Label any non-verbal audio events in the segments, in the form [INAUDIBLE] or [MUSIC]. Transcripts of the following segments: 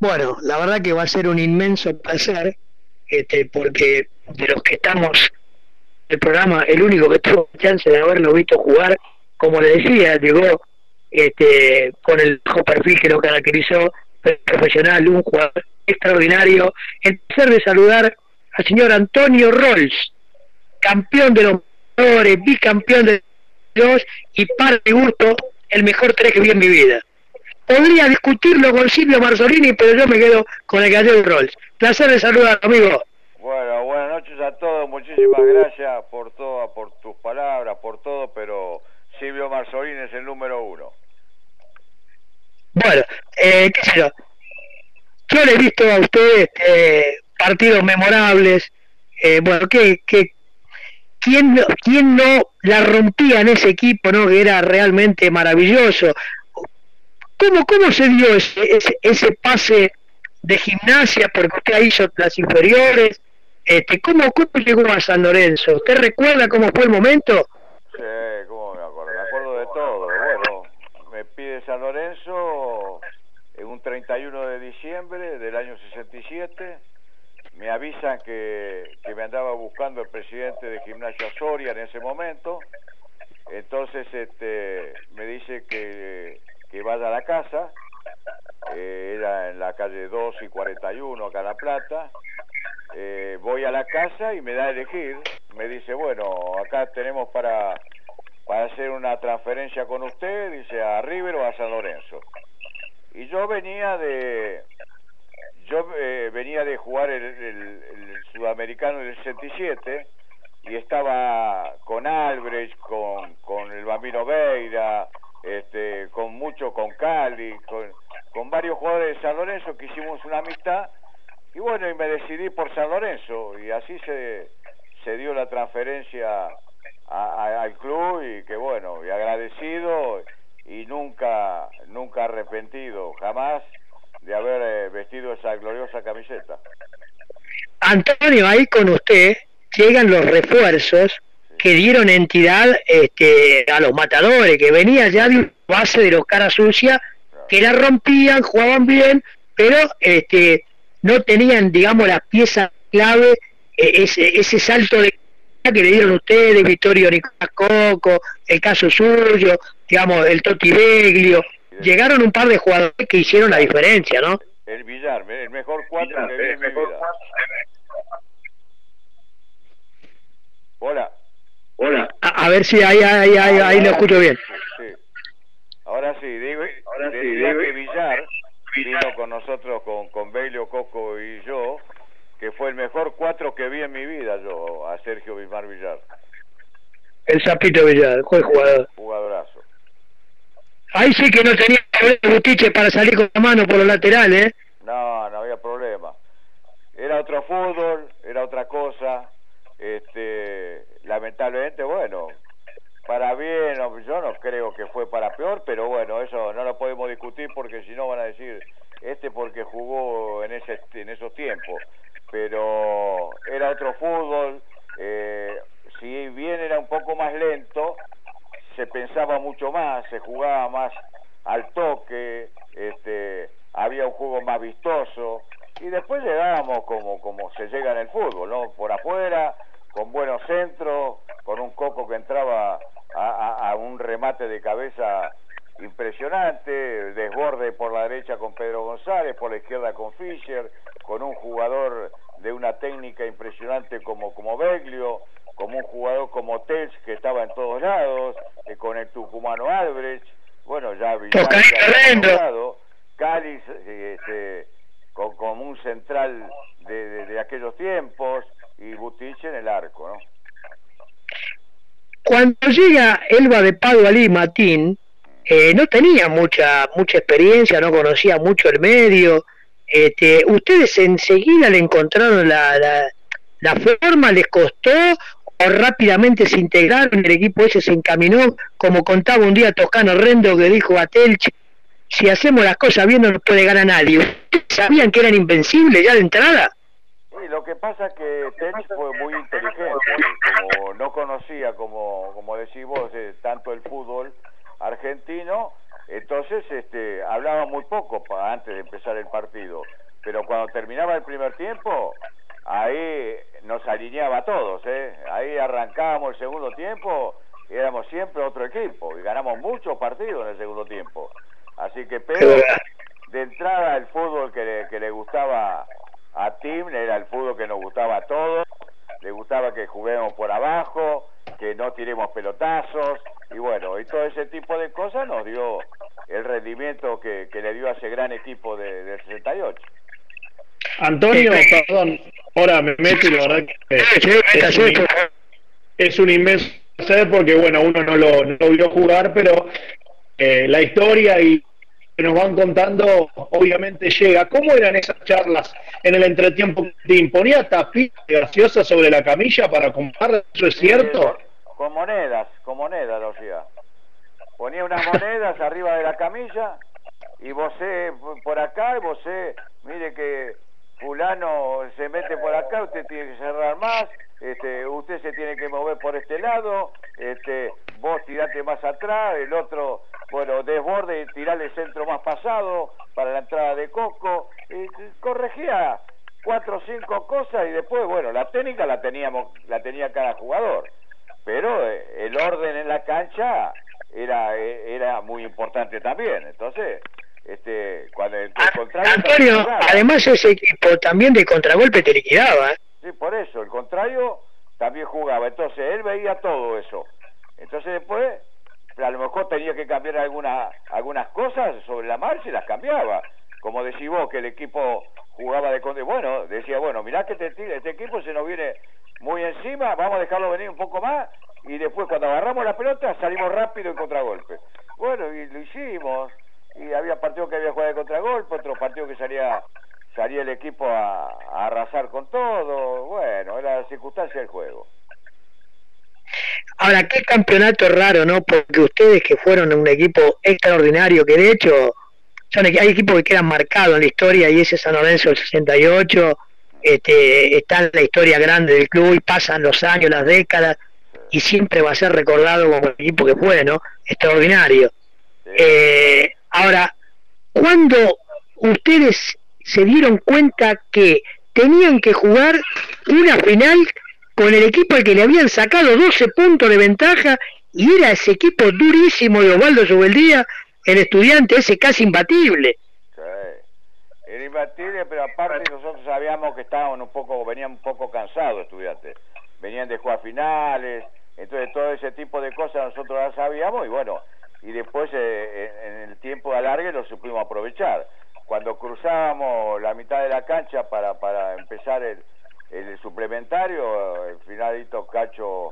Bueno, la verdad que va a ser un inmenso placer, este, porque de los que estamos el programa, el único que tuvo chance de haberlo visto jugar, como le decía, llegó este, con el bajo perfil que lo caracterizó, profesional, un jugador extraordinario. El placer de saludar al señor Antonio Rolls, campeón de los jugadores, bicampeón de los y para mi gusto, el mejor tres que vi en mi vida. Podría discutirlo con Silvio Marzolini, pero yo me quedo con el gallego Rolls. Placer de saludar, amigo. Bueno, buenas noches a todos, muchísimas gracias por todo, por tus palabras, por todo, pero Silvio Marzolini es el número uno. Bueno, eh, qué sé yo. Yo le he visto a ustedes eh, partidos memorables. Eh, bueno, que, que ¿quién, ¿quién no la rompía en ese equipo, no? Que era realmente maravilloso. ¿Cómo, cómo se dio ese, ese, pase de gimnasia? Porque usted hizo las inferiores. Este, ¿cómo, ¿Cómo llegó a San Lorenzo? ¿Usted recuerda cómo fue el momento? Sí, cómo me acuerdo. Me acuerdo de todo. Bueno, me pide San Lorenzo en un 31 de diciembre del año 67. Me avisan que, que me andaba buscando el presidente de Gimnasia Soria en ese momento. Entonces este, me dice que que vaya a la casa, eh, era en la calle 2 y 41 acá en La Plata, eh, voy a la casa y me da a elegir, me dice, bueno, acá tenemos para, para hacer una transferencia con usted, dice, a River o a San Lorenzo. Y yo venía de, yo eh, venía de jugar el, el, sudamericano del 67 y estaba con Albrecht, con, con el Bambino Veira, este, con mucho con Cali, con, con varios jugadores de San Lorenzo que hicimos una amistad y bueno, y me decidí por San Lorenzo y así se, se dio la transferencia al club y que bueno, y agradecido y nunca, nunca arrepentido, jamás de haber eh, vestido esa gloriosa camiseta. Antonio, ahí con usted llegan los refuerzos que dieron entidad este, a los matadores, que venía ya de base de los caras sucias, que la rompían, jugaban bien, pero este, no tenían, digamos, la pieza clave, e, ese, ese salto de que le dieron ustedes, Vittorio Nicolás Coco, el caso suyo, digamos, el Toti Beglio, llegaron un par de jugadores que hicieron la diferencia, ¿no? El Villar, el mejor cuatro que vi en mi vida. Hola. Hola. A, ver si ahí, ahí, ahí, ahí lo escucho bien. Sí. Ahora sí, digo, Ahora sí, digo, que Villar vino con nosotros, con, con Belio, Coco y yo, que fue el mejor cuatro que vi en mi vida yo, a Sergio Vilmar Villar. El Zapito Villar, fue jugador. Jugadorazo. Ahí sí que no tenía Butiche para salir con la mano por los laterales, ¿eh? No, no había problema. Era otro fútbol, era otra cosa. Este, lamentablemente, bueno, para bien, yo no creo que fue para peor, pero bueno, eso no lo podemos discutir porque si no van a decir, este porque jugó en, ese, en esos tiempos, pero era otro fútbol, eh, si bien era un poco más lento, se pensaba mucho más, se jugaba más al toque, este, había un juego más vistoso, y después llegábamos como, como se llega en el fútbol, ¿no? Por afuera, con buenos centros, con un coco que entraba a, un remate de cabeza impresionante, desborde por la derecha con Pedro González, por la izquierda con Fischer, con un jugador de una técnica impresionante como, como Beglio, como un jugador como Tels que estaba en todos lados, eh, con el tucumano Albrecht, bueno, ya Villar Cáliz, este, con, como un central de, de aquellos tiempos, y Butich en el arco, ¿no? Cuando llega Elba de Padua Matín, eh, no tenía mucha mucha experiencia, no conocía mucho el medio. Este, ¿Ustedes enseguida le encontraron la, la, la forma? ¿Les costó o rápidamente se integraron? El equipo ese se encaminó, como contaba un día Toscano Rendo que dijo a Telch, si hacemos las cosas bien no nos puede ganar nadie. ¿Sabían que eran invencibles ya de entrada? Lo que pasa es que Tench fue muy inteligente, como no conocía, como, como decís vos, eh, tanto el fútbol argentino, Entonces, este, hablaba muy poco antes de empezar el partido, pero cuando terminaba el primer tiempo, ahí nos alineaba a todos, ¿eh? Ahí arrancábamos el segundo tiempo, éramos siempre otro equipo y ganamos muchos partidos en el segundo tiempo. Así que, pero de entrada el fútbol que le, que le gustaba a Tim era el fútbol que nos gustaba a todos, le gustaba que juguemos por abajo, que no tiremos pelotazos, y bueno, y todo ese tipo de cosas nos dio el rendimiento que, le dio a ese gran equipo de, del 68. Antonio, perdón, ahora me meto y la verdad que es, un, es un inmenso placer porque, bueno, uno no lo, no lo vio jugar, pero eh, la historia y que nos van contando, obviamente llega. ¿Cómo eran esas charlas en el entretiempo? ¿Te imponía tapita graciosa sobre la camilla para comprar? ¿Eso es cierto? con monedas, con monedas lo hacía. Ponía unas monedas arriba de la camilla y vos por acá y vos mire que fulano se mete por acá, usted tiene que cerrar más, este, usted se tiene que mover por este lado, este, vos tirate más atrás, el otro, bueno, desborde tirale el centro más pasado para la entrada de Coco, y corregía cuatro o cinco cosas y después, bueno, la técnica la teníamos, la tenía cada jugador, pero eh, el orden en la cancha era, eh, era muy importante también, entonces este, cuando el, ah, contrario Antonio, además ese equipo también de contragolpe te liquidaba. Sí, por eso, el contrario también jugaba. Entonces él veía todo eso. Entonces después, a lo mejor tenía que cambiar algunas algunas cosas sobre la marcha y las cambiaba. Como decís vos, que el equipo jugaba de conde. Bueno, decía, bueno, mirá que este, este equipo se nos viene muy encima, vamos a dejarlo venir un poco más y después cuando agarramos la pelota salimos rápido en contragolpe. Bueno, y lo hicimos y había partidos que había jugado de contragolpe, otros partidos que salía salía el equipo a, arrasar con todo, bueno, era la circunstancia del juego. Ahora, qué campeonato raro, ¿no? Porque ustedes que fueron un equipo extraordinario, que de hecho son, hay equipos que quedan marcados en la historia y ese San Lorenzo del 68 este, está en la historia grande del club y pasan los años, las décadas y siempre va a ser recordado como el equipo que fue, ¿no? Extraordinario. Eh, Ahora, cuando ustedes se dieron cuenta que tenían que jugar una final con el equipo al que le habían sacado 12 puntos de ventaja y era ese equipo durísimo de Osvaldo Subeldía, el estudiante ese casi imbatible. Sí. Era imbatible, pero aparte nosotros sabíamos que estaban un poco, venían un poco cansados estudiantes. Venían de jugar finales, entonces todo ese tipo de cosas nosotros las sabíamos y bueno, y después eh, en el tiempo de alargue lo supimos aprovechar. Cuando cruzábamos la mitad de la cancha para, para empezar el, el suplementario, el finalito Cacho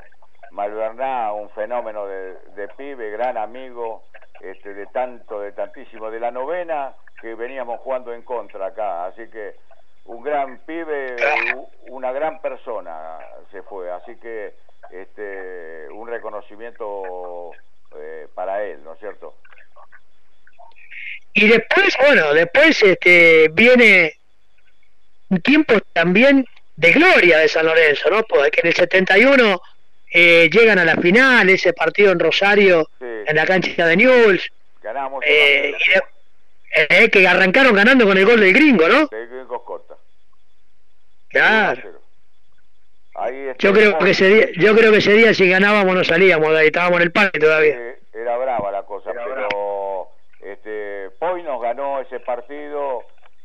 Malverná, un fenómeno de, de pibe, gran amigo, este, de tanto, de tantísimo, de la novena que veníamos jugando en contra acá, así que un gran pibe, una gran persona se fue, así que este, un reconocimiento eh, para él, ¿no es cierto? Y después, bueno, después este, viene un tiempo también de gloria de San Lorenzo, ¿no? Porque en el 71 eh, llegan a la final, ese partido en Rosario, en la cancha de Newell's. Ganamos. Eh, eh, que arrancaron ganando con el gol del gringo, ¿no? El gringo corta. Claro. yo creo que ese día, yo creo que ese día si ganábamos no salíamos, ahí estábamos en el parque todavía. era brava la cosa, pero este Poi nos ganó ese partido,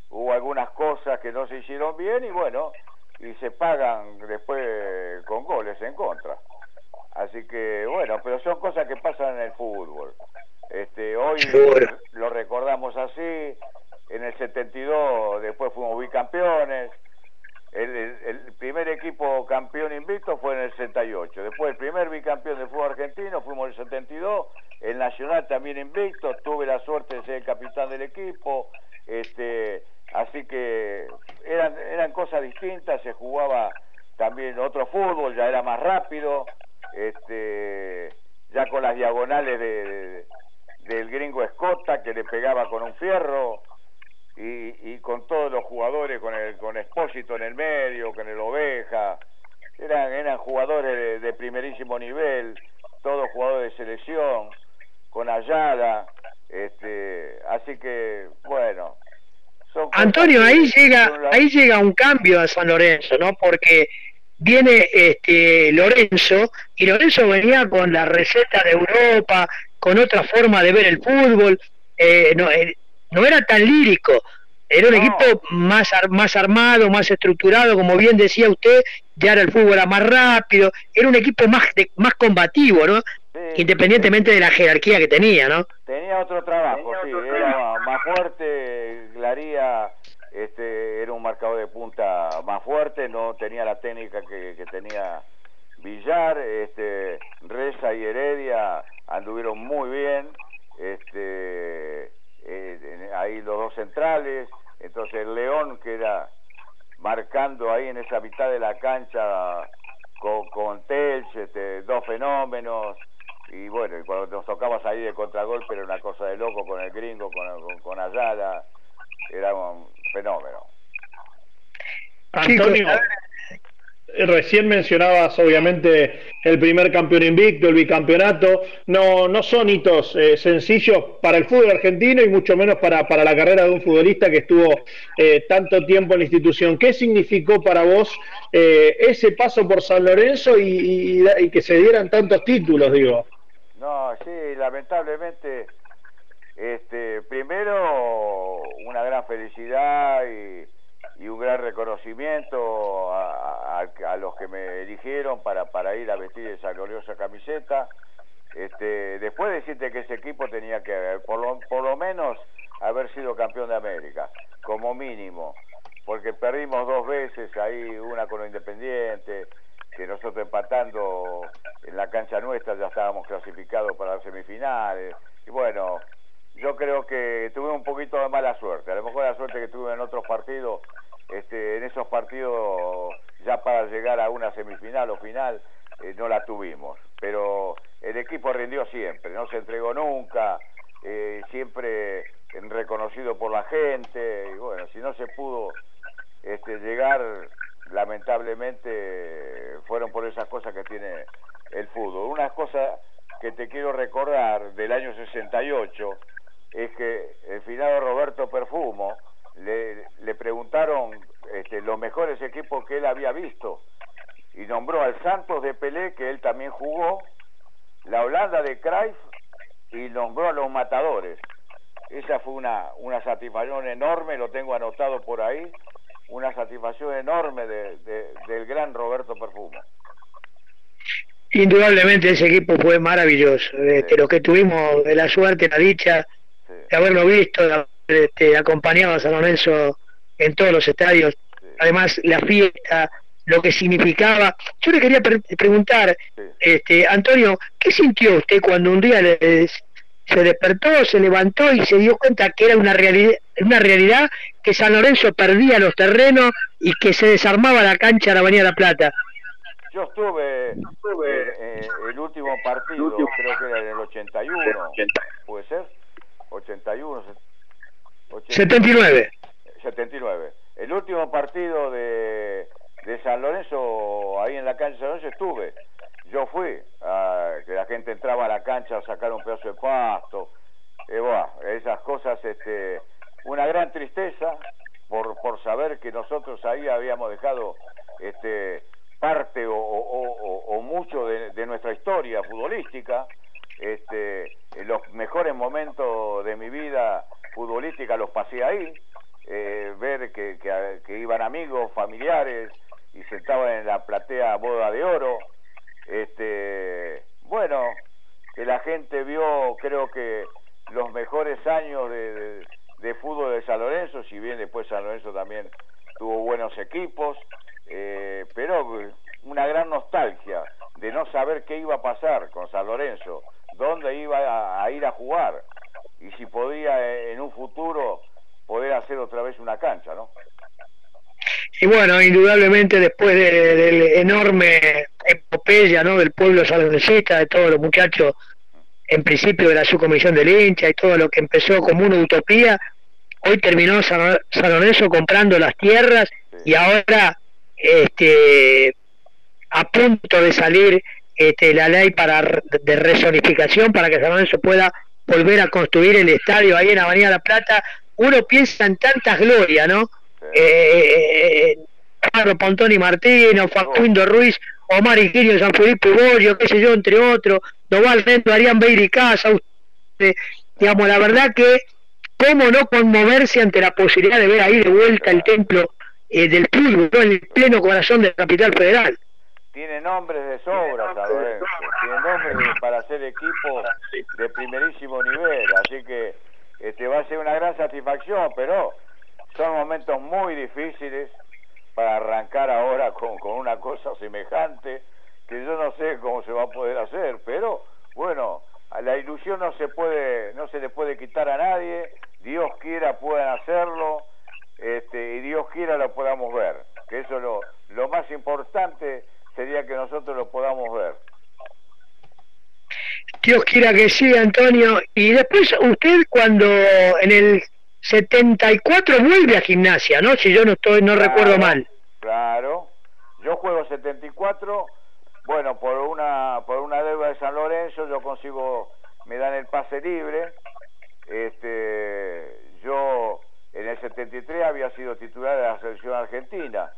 hubo algunas cosas que no se hicieron bien y bueno, y se pagan después con goles en contra. Así que bueno, pero son cosas que pasan en el fútbol. Este, hoy lo recordamos así, en el 72 después fuimos bicampeones, el, primer equipo campeón invicto fue en el 68. Después el primer bicampeón del fútbol argentino fuimos en el 72. El Nacional también invicto. Tuve la suerte de ser el capitán del equipo. Este, así que eran, eran cosas distintas. Se jugaba también otro fútbol, ya era más rápido. Este, ya con las diagonales de, del gringo Escota que le pegaba con un fierro y, con todos los jugadores, con el con Espósito en el medio, con el Oveja, eran, eran jugadores de, primerísimo nivel, todos jugadores de selección, con Ayala, Este, así que, bueno. Antonio, ahí llega, ahí llega un cambio a San Lorenzo, ¿no? Porque viene este Lorenzo y Lorenzo venía con la receta de Europa, con otra forma de ver el fútbol, eh, no, eh, no era tan lírico, era un equipo más, más armado, más estructurado, como bien decía usted, ya era el fútbol era más rápido, era un equipo más, más combativo, ¿no? Independientemente de la jerarquía que tenía, ¿no? Tenía otro trabajo, sí, era más fuerte, Glaría este, era un marcador de punta más fuerte, no tenía la técnica que, que tenía Villar, este, Reza y Heredia anduvieron muy bien, este, eh, ahí los dos centrales, entonces León que era marcando ahí en esa mitad de la cancha con, con Telch, este, dos fenómenos, y bueno, y cuando nos tocabas ahí de contragolpe era una cosa de loco con el gringo, con, con, Ayala, era un fenómeno. Antonio, recién mencionabas obviamente el primer campeón invicto, el bicampeonato, no, no son hitos eh, sencillos para el fútbol argentino y mucho menos para, para la carrera de un futbolista que estuvo eh, tanto tiempo en la institución. ¿Qué significó para vos eh, ese paso por San Lorenzo y, y, que se dieran tantos títulos, digo? No, sí, lamentablemente, este, primero una gran felicidad y un gran reconocimiento a, los que me eligieron para, para ir a vestir esa gloriosa camiseta. Este, después decirte que ese equipo tenía que, por lo, por lo menos, haber sido campeón de América, como mínimo, porque perdimos dos veces ahí, una con Independiente, que nosotros empatando en la cancha nuestra ya estábamos clasificados para las semifinales, y bueno, yo creo que tuve un poquito de mala suerte, a lo mejor la suerte que tuve en otros partidos este, en esos partidos ya para llegar a una semifinal o final eh, no la tuvimos, pero el equipo rindió siempre, no se entregó nunca, eh, siempre reconocido por la gente, y bueno, si no se pudo este, llegar, lamentablemente fueron por esas cosas que tiene el fútbol. Una cosa que te quiero recordar del año 68 es que el finado Roberto Perfumo, le, preguntaron este, los mejores equipos que él había visto y nombró al Santos de Pelé, que él también jugó, la Holanda de Cruyff y nombró a los matadores. Esa fue una satisfacción enorme, lo tengo anotado por ahí, una satisfacción enorme de, del gran Roberto Perfumo. Indudablemente ese equipo fue maravilloso, este, lo que tuvimos de la suerte, la dicha de haberlo visto, de este, acompañado a San Lorenzo en todos los estadios, además la fiesta, lo que significaba. Yo le quería preguntar, este, Antonio, ¿qué sintió usted cuando un día se despertó, se levantó y se dio cuenta que era una realidad, una realidad que San Lorenzo perdía los terrenos y que se desarmaba la cancha de la Avenida La Plata? Yo estuve, estuve el último partido, creo que era en el 81, ¿puede ser? 81, 79. 79. El último partido de, de San Lorenzo, ahí en la cancha de San Lorenzo estuve. Yo fui, a, que la gente entraba a la cancha a sacar un pedazo de pasto. Eh, esas cosas, este, una gran tristeza por, por saber que nosotros ahí habíamos dejado este, parte o, mucho de, nuestra historia futbolística. Este, los mejores momentos de mi vida futbolística los pasé ahí eh, ver que, que, iban amigos, familiares y sentaban en la platea boda de oro. Este, bueno, que la gente vio, creo que los mejores años de, fútbol de San Lorenzo, si bien después San Lorenzo también tuvo buenos equipos, eh, pero una gran nostalgia de no saber qué iba a pasar con San Lorenzo, dónde iba a ir a jugar y si podía eh, en un futuro poder hacer otra vez una cancha, ¿no? Y bueno, indudablemente después del enorme epopeya, ¿no? Del pueblo saloncista, de todos los muchachos, en principio de la subcomisión del hincha y todo lo que empezó como una utopía, hoy terminó San, Lorenzo comprando las tierras y ahora este a punto de salir este, la ley para de resonificación para que San Lorenzo pueda volver a construir el estadio ahí en Avenida La Plata, uno piensa en tantas glorias, ¿no? Eh, Carlos Pontoni Martino, Facundo Ruiz, Omar Ingenio, San Felipe Bollo, qué sé yo, entre otros, Doval Rento, Arián Beiri Casa, usted, digamos, la verdad que cómo no conmoverse ante la posibilidad de ver ahí de vuelta el templo eh, del fútbol, en el pleno corazón de la capital federal. Tiene nombres de sobra, Lorenzo. Tiene nombres para ser equipo de primerísimo nivel, así que este va a ser una gran satisfacción, pero son momentos muy difíciles para arrancar ahora con, con una cosa semejante que yo no sé cómo se va a poder hacer, pero bueno, a la ilusión no se puede, no se le puede quitar a nadie, Dios quiera puedan hacerlo, este, y Dios quiera lo podamos ver, que eso lo, lo más importante sería que nosotros lo podamos ver. Dios quiera que sí, Antonio. Y después usted cuando en el 74 vuelve a gimnasia, ¿no? Si yo no estoy, no recuerdo mal. Claro. Yo juego 74, bueno, por una por una deuda de San Lorenzo yo consigo me dan el pase libre. Este, yo en el 73 había sido titular de la selección argentina.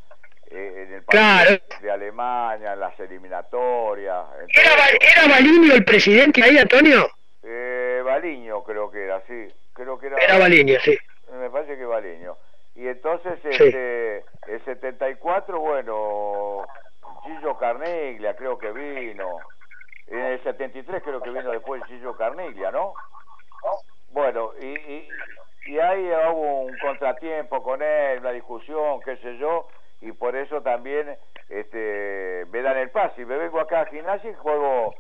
Eh, en el país de Alemania, en las eliminatorias. ¿Era, ¿Era Baliño el presidente ahí, Antonio? Eh, Baliño creo que era, sí. Creo que era, era Baliño, sí. Me parece que Baliño. Y entonces, este, el 74, bueno, Gillo Carniglia creo que vino. En el 73 creo que vino después Gillo Carniglia, ¿no? Bueno, y, y, y ahí hubo un contratiempo con él, una discusión, qué sé yo, y por eso también este, me dan el pase. Y me vengo acá a gimnasia y juego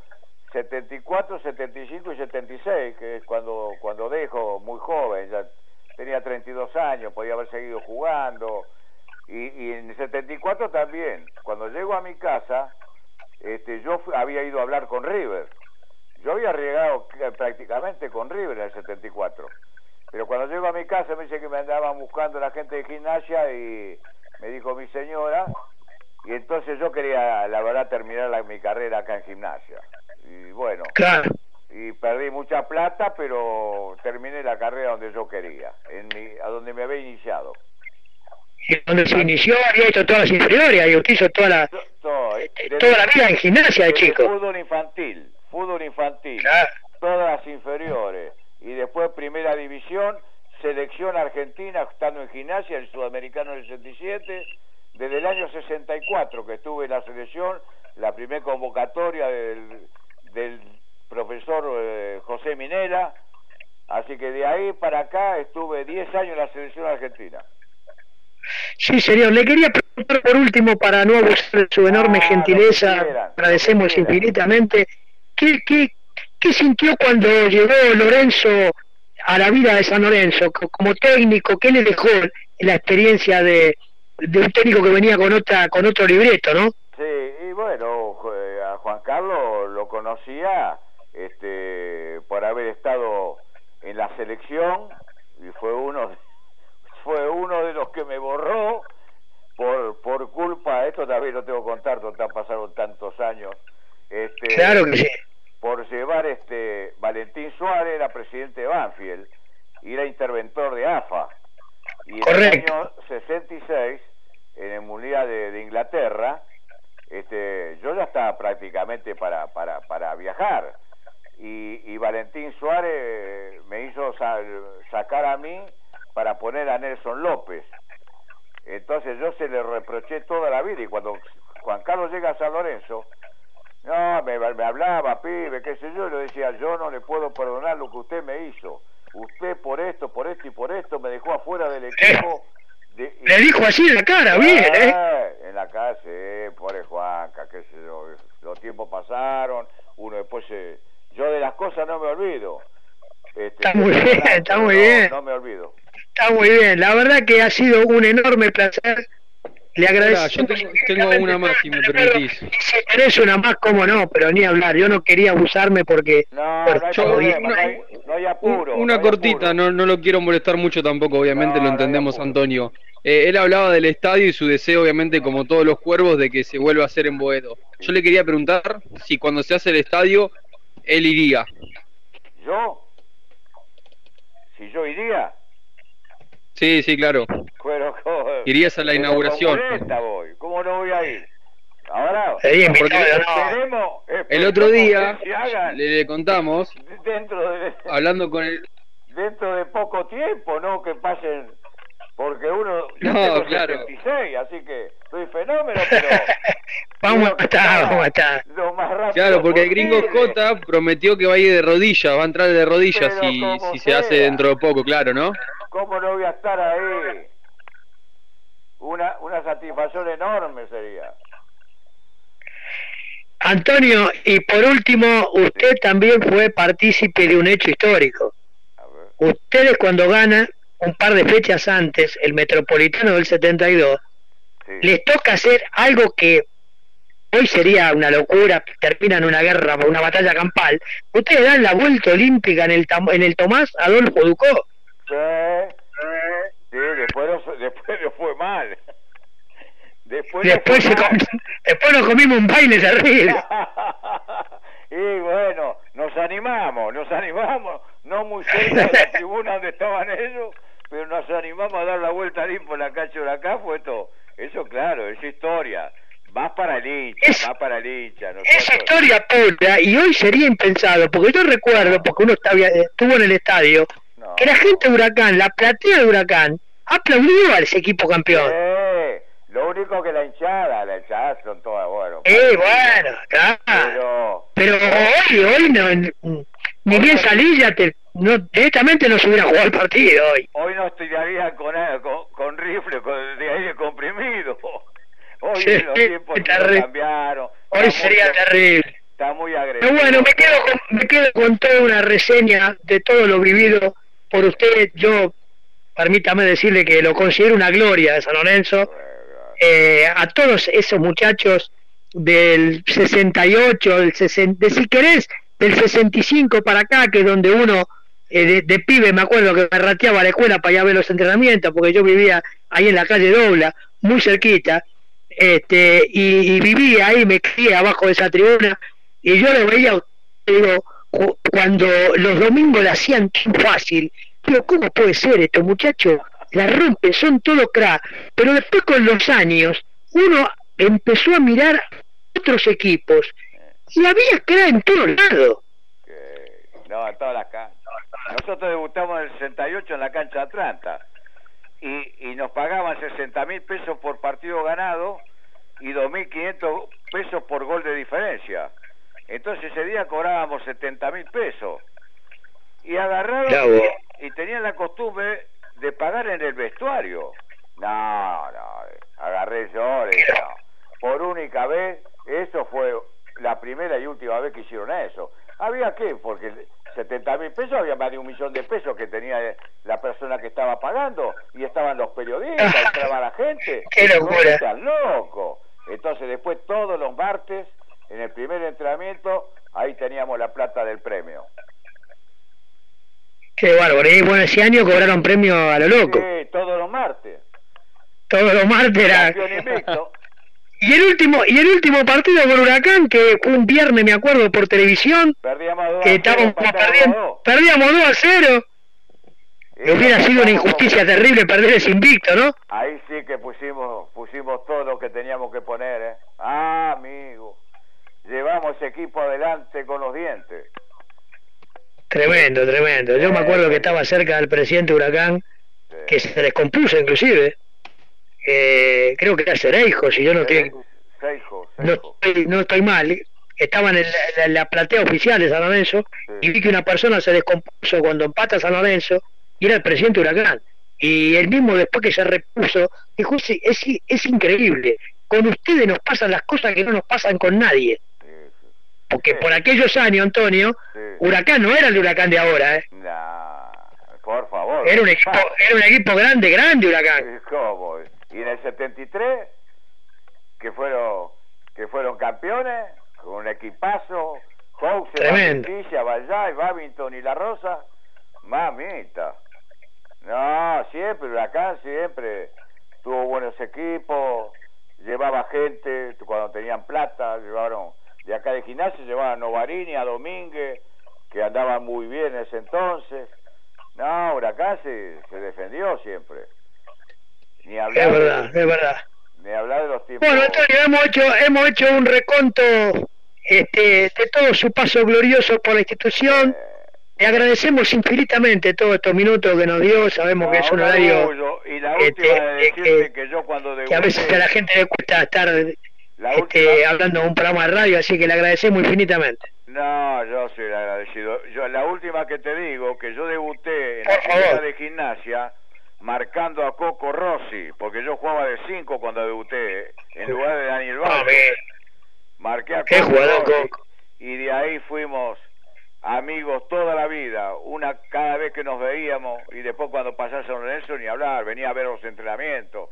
74, 75 y 76, que es cuando, cuando dejo, muy joven, ya tenía 32 años, podía haber seguido jugando. Y, y en 74 también, cuando llego a mi casa, este, yo había ido a hablar con River. Yo había llegado prácticamente con River en el 74. Pero cuando llego a mi casa me dice que me andaban buscando la gente de gimnasia y me dijo mi señora, y entonces yo quería, la verdad, terminar mi carrera acá en gimnasia. Y bueno, y perdí mucha plata, pero terminé la carrera donde yo quería, en mi, a donde me había iniciado. Y donde se inició había hecho todas las inferiores, y usted hizo toda la, toda la vida en gimnasia de chico. Fútbol infantil, fútbol infantil, todas las inferiores, y después primera división, selección argentina estando en gimnasia, el sudamericano del 67, desde el año 64 que estuve en la selección, la primera convocatoria del, del profesor eh, José Minera, así que de ahí para acá estuve 10 años en la selección argentina. Sí, señor. Le quería preguntar por último, para no abusar de su enorme ah, gentileza, agradecemos infinitamente, ¿qué, qué, ¿qué sintió cuando llegó Lorenzo a la vida de San Lorenzo como técnico, ¿qué le dejó la experiencia de, de un técnico que venía con otra con otro libreto, no? Sí, y bueno, a Juan Carlos lo conocía este por haber estado en la selección y fue uno [LAUGHS] fue uno de los que me borró por por culpa esto también lo tengo que contar, han pasado tantos años. Este, claro que sí por llevar este Valentín Suárez era presidente de Banfield y era interventor de AFA y en el año 66 en el Mundial de, Inglaterra este yo ya estaba prácticamente para para para viajar. Y, y Valentín Suárez me hizo sacar a mí para poner a Nelson López. Entonces yo se le reproché toda la vida y cuando Juan Carlos llega a San Lorenzo no, me, me hablaba, pibe, qué sé yo, y le decía, yo no le puedo perdonar lo que usted me hizo. Usted por esto, por esto y por esto me dejó afuera del equipo. le dijo así en la cara, bien, ¿eh? En la cara, sí, pobre Juanca, qué sé yo. Los tiempos pasaron, uno después se... Yo de las cosas no me olvido. Este, está muy bien, está muy bien. No me olvido. Está muy bien. La verdad que ha sido un enorme placer le agradezco. yo tengo, una más, si me permitís. Si tenés una más, cómo no, pero ni hablar. Yo no quería abusarme porque. No, no, hay, apuro. Una cortita, No, no lo quiero molestar mucho tampoco, obviamente lo entendemos, Antonio. Eh, él hablaba del estadio y su deseo, obviamente, como todos los cuervos, de que se vuelva a hacer en Boedo. Yo le quería preguntar si cuando se hace el estadio, él iría. ¿Yo? si yo iría. Sí, sí, claro. Irías a la inauguración. Voy. ¿Cómo no voy a ir? Ahora, el otro día le, contamos, dentro de, hablando con el... Dentro de poco tiempo, ¿no? Que pasen porque uno no, claro. así que soy fenómeno, pero [LAUGHS] vamos a estar, vamos a estar. claro, porque el gringo J prometió que va a ir de rodillas, va a entrar de rodillas si, si se hace dentro de poco, claro, ¿no? ¿Cómo no voy a estar ahí? Una, una satisfacción enorme sería. Antonio, y por último, usted también fue partícipe de un hecho histórico. Ustedes cuando ganan un par de fechas antes, el Metropolitano del 72, les toca hacer algo que hoy sería una locura, terminan una guerra, una batalla campal. Ustedes dan la vuelta olímpica en el, en el Tomás Adolfo Ducó. Sí, sí después, después no fue mal. Después, después, después nos comimos un baile terrible. [LAUGHS] y bueno, nos animamos, nos animamos, no muy cerca de la [LAUGHS] tribuna donde estaban ellos, pero nos animamos a dar la vuelta ahí por la cancha de acá, fue todo. Eso claro, es historia. Vas para el hincha, va para el hincha. Esa historia pura, y hoy sería impensado, porque yo recuerdo, porque uno estaba, estuvo en el estadio, que la gente de Huracán, la platea de Huracán, aplaudió a ese equipo campeón. lo único que la hinchada, la hinchada son todas, bueno. Eh, bueno, claro. Pero, hoy, hoy no, ni bien salí ya te no, directamente no se hubiera jugado el partido hoy. Hoy no estudiaría con, con, con rifle con, de aire comprimido. [LAUGHS] Hoy los tiempos cambiaron. Hoy sería terrible. Está muy agresivo. Pero bueno, me quedo, con, me quedo con toda una reseña de todo lo vivido por usted. Yo, permítame decirle que lo considero una gloria de San Lorenzo. Eh, a todos esos muchachos del 68, del 60, de si querés, del 65 para acá, que es donde uno eh, de, pibe me acuerdo que me rateaba la escuela para ir a ver los entrenamientos, porque yo vivía ahí en la calle Dobla, muy cerquita, este, y, vivía ahí, me crié abajo de esa tribuna, y yo lo veía, cuando los domingos la hacían tan fácil, digo, ¿cómo puede ser esto, muchachos? La rompen, son todo crack, pero después con los años, uno empezó a mirar otros equipos, y había crack en todos lados. No, en todas las canchas. Nosotros debutamos en el 68 en la cancha de Atlanta y, y nos pagaban 60 mil pesos por partido ganado y 2.500 pesos por gol de diferencia. Entonces ese día cobrábamos 70 mil pesos. Y agarraron y, tenían la costumbre de pagar en el vestuario. No, no, agarré yo, Por única vez, eso fue la primera y última vez que hicieron eso. Había que, porque 70 mil pesos, había más de un millón de pesos que tenía la persona que estaba pagando y estaban los periodistas, [LAUGHS] estaba la gente. ¡Qué locura! loco! Entonces después todos los martes, en el primer entrenamiento, ahí teníamos la plata del premio. Qué bárbaro, y bueno, ese año cobraron premio a lo loco. Sí, todos los martes. Todos los martes era... Y el último y el último partido con Huracán, que un viernes, me acuerdo, por televisión, perdíamos 2 que estábamos perdiendo, perdíamos 2 a 0. hubiera sido una injusticia terrible perder ese invicto, ¿no? Ahí sí que pusimos pusimos todo lo que teníamos que poner, ¿eh? Ah, amigo. Llevamos equipo adelante con los dientes. Tremendo, tremendo. Yo me acuerdo que estaba cerca del presidente Huracán, que se descompuso inclusive eh, creo que era Cereijo, si yo no estoy, no estoy, mal, estaban en la, platea oficial de San Lorenzo y vi que una persona se descompuso cuando empata San Lorenzo y era el presidente Huracán. Y él mismo después que se repuso, dijo, es, es, es increíble, con ustedes nos pasan las cosas que no nos pasan con nadie. Porque por aquellos años, Antonio, Huracán no era el Huracán de ahora, ¿eh? por favor. Era un equipo, era un equipo grande, grande Huracán. ¿Cómo? Y en el 73 que fueron que fueron campeones con un equipazo Hawks, Leticia, Vallay, Babington y La Rosa mamita. No siempre acá siempre tuvo buenos equipos llevaba gente cuando tenían plata llevaron de acá de gimnasio llevaban a Novarini a Domínguez que andaban muy bien en ese entonces. No, Huracán se, se defendió siempre. Ni hablar es verdad, es verdad. Ni hablar de los tiempos. Bueno, Antonio, hemos hecho, hemos hecho un reconto este, de todo su paso glorioso por la institución. Eh, le agradecemos infinitamente todos estos minutos que nos dio, sabemos que es un horario y la última este, que, yo cuando que a veces a la gente le cuesta estar este, hablando de un programa de radio, así que le agradecemos infinitamente. No, yo soy agradecido. Yo la última que te digo, que yo debuté en la primera de gimnasia marcando a Coco Rossi, porque yo jugaba de 5 cuando debuté, en lugar de Daniel Vázquez. Marqué a Coco Rossi, y de ahí fuimos amigos toda la vida, una cada vez que nos veíamos y después cuando pasaba a San Lorenzo ni hablar, venía a ver los entrenamientos.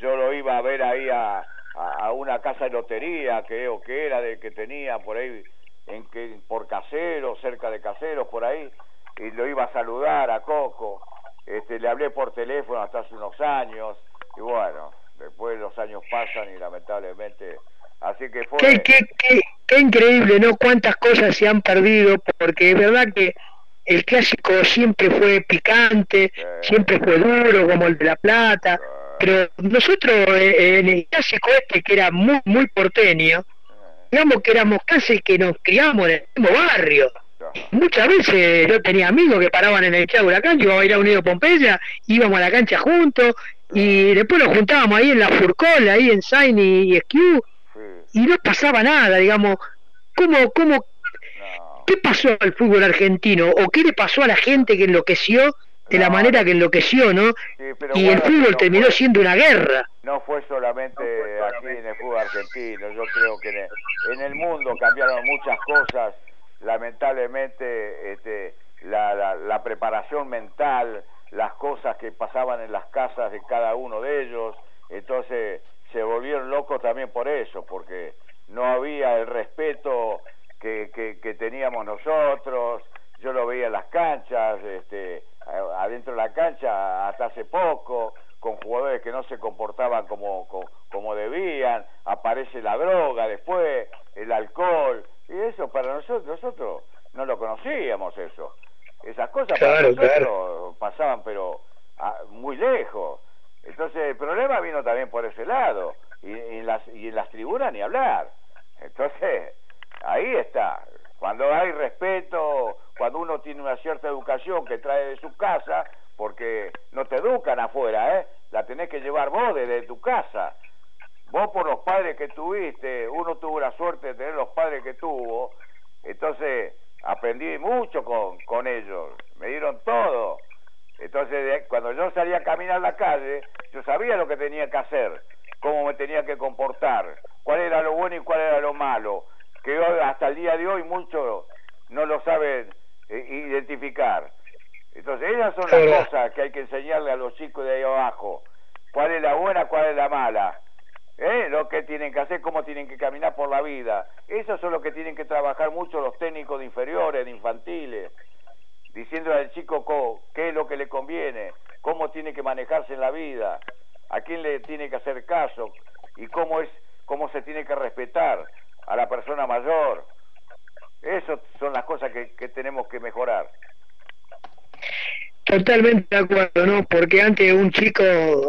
Yo lo iba a ver ahí a, a, una casa de lotería, creo que era de que tenía por ahí en que por Caseros, cerca de Caseros por ahí, y lo iba a saludar a Coco. Este, le hablé por teléfono hasta hace unos años y bueno, después los años pasan y lamentablemente así que fue qué, qué, qué, qué increíble, ¿no? Cuántas cosas se han perdido porque es verdad que el clásico siempre fue picante, siempre fue duro como el de La Plata, pero nosotros eh, en el clásico este que era muy muy porteño, digamos que éramos casi que nos criamos en el mismo barrio. Muchas veces yo tenía amigos que paraban en el Chago de la cancha, íbamos a ir a Unido Pompeya, íbamos a la cancha juntos y después nos juntábamos ahí en la Furcol, ahí en Sain y, Skew, y no pasaba nada, digamos, ¿cómo, cómo, qué pasó al fútbol argentino o qué le pasó a la gente que enloqueció de la manera que enloqueció, ¿no? y el fútbol terminó siendo una guerra. No fue solamente aquí en el fútbol argentino, yo creo que en el, mundo cambiaron muchas cosas, lamentablemente este, la, la, preparación mental, las cosas que pasaban en las casas de cada uno de ellos, entonces se volvieron locos también por eso, porque no había el respeto que, teníamos nosotros, yo lo veía en las canchas, este, adentro de la cancha hasta hace poco, con jugadores que no se comportaban como, como, debían, aparece la droga después, el alcohol, y eso para nosotros, nosotros no lo conocíamos eso. Esas cosas para nosotros pasaban pero muy lejos. Entonces el problema vino también por ese lado, y, en las, y en las tribunas ni hablar. Entonces, ahí está. Cuando hay respeto, cuando uno tiene una cierta educación que trae de su casa, porque no te educan afuera, ¿eh? La tenés que llevar vos desde tu casa. Vos por los padres que tuviste, uno tuvo la suerte de tener los padres que tuvo, entonces aprendí mucho con, con ellos, me dieron todo. Entonces, cuando yo salía a caminar la calle, yo sabía lo que tenía que hacer, cómo me tenía que comportar, cuál era lo bueno y cuál era lo malo, que hasta el día de hoy muchos no lo saben eh, identificar. Entonces, esas son las cosas que hay que enseñarle a los chicos de ahí abajo. ¿Cuál es la buena, cuál es la mala? ¿Eh? Lo que tienen que hacer, cómo tienen que caminar por la vida. Eso son lo que tienen que trabajar mucho los técnicos de inferiores, de infantiles, diciéndole al chico qué es lo que le conviene, cómo tiene que manejarse en la vida, a quién le tiene que hacer caso y cómo es, cómo se tiene que respetar a la persona mayor. Esas son las cosas que, tenemos que mejorar. Totalmente de acuerdo, ¿no? Porque antes un chico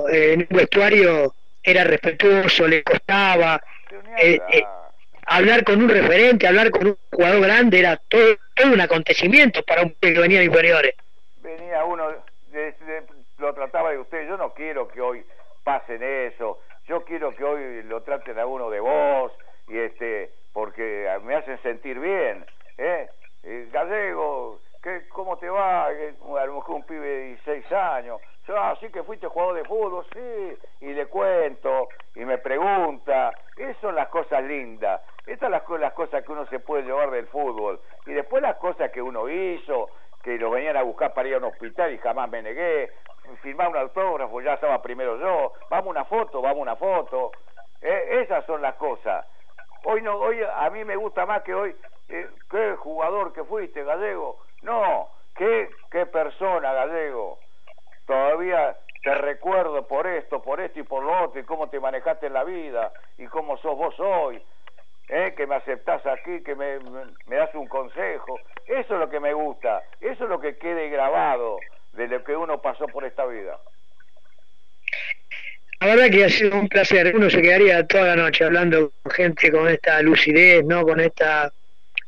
eh, en un vestuario era respetuoso, le costaba. Eh, eh, hablar con un referente, hablar con un jugador grande era todo, un acontecimiento para un que venía de inferiores. Venía uno, lo trataba de usted, yo no quiero que hoy pasen eso, yo quiero que hoy lo traten a uno de vos, y este porque me hacen sentir bien ¿eh? gallego ¿qué, cómo te va a lo mejor un pibe de 16 años. Yo ah, sí que fuiste jugador de fútbol sí y le cuento y me pregunta esas son las cosas lindas. Estas son las, cosas que uno se puede llevar del fútbol. Y después las cosas que uno hizo que lo venían a buscar para ir a un hospital y jamás me negué. Firmar un autógrafo ya estaba primero yo. Vamos una foto vamos una foto. ¿Eh? esas son las cosas. Hoy no, hoy a mí me gusta más que hoy, eh, qué jugador que fuiste, Gallego. No, qué, qué persona, Gallego. Todavía te recuerdo por esto, por esto y por lo otro, y cómo te manejaste en la vida, y cómo sos vos hoy, ¿eh? que me aceptás aquí, que me, me, das un consejo. Eso es lo que me gusta, eso es lo que quede grabado, de lo que uno pasó por esta vida. La verdad que ha sido un placer. Uno se quedaría toda la noche hablando con gente con esta lucidez, ¿no? Con esta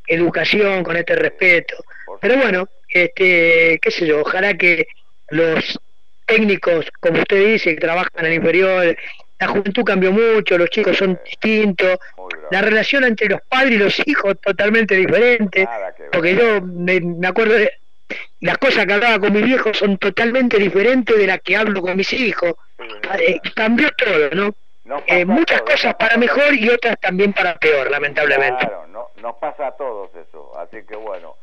educación, con este respeto. Pero bueno, este, qué sé yo, ojalá que los técnicos, como usted dice, que trabajan en el inferior, la juventud cambió mucho, los chicos son distintos, la relación entre los padres y los hijos totalmente diferente, porque yo me, me acuerdo de las cosas que hablaba con mi viejo son totalmente diferentes de las que hablo con mis hijos. Eh, cambió todo, ¿no? Eh, muchas cosas para mejor y otras también para peor, lamentablemente. Claro, no, nos pasa a todos eso, así que bueno,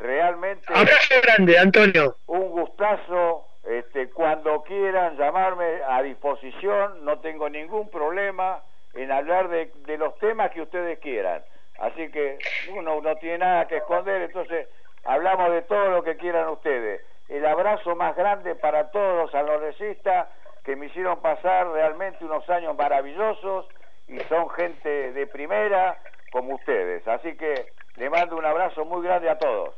realmente... Abrazo grande, Antonio. Un gustazo, este, cuando quieran llamarme a disposición, no tengo ningún problema en hablar de, de los temas que ustedes quieran. Así que uno no tiene nada que esconder, entonces hablamos de todo lo que quieran ustedes. El abrazo más grande para todos los sanlorencistas que me hicieron pasar realmente unos años maravillosos y son gente de primera como ustedes. Así que le mando un abrazo muy grande a todos.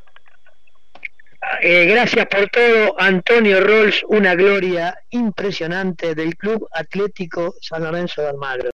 Eh, gracias por todo, Antonio Rolls, una gloria impresionante del Club Atlético San Lorenzo de Almagro.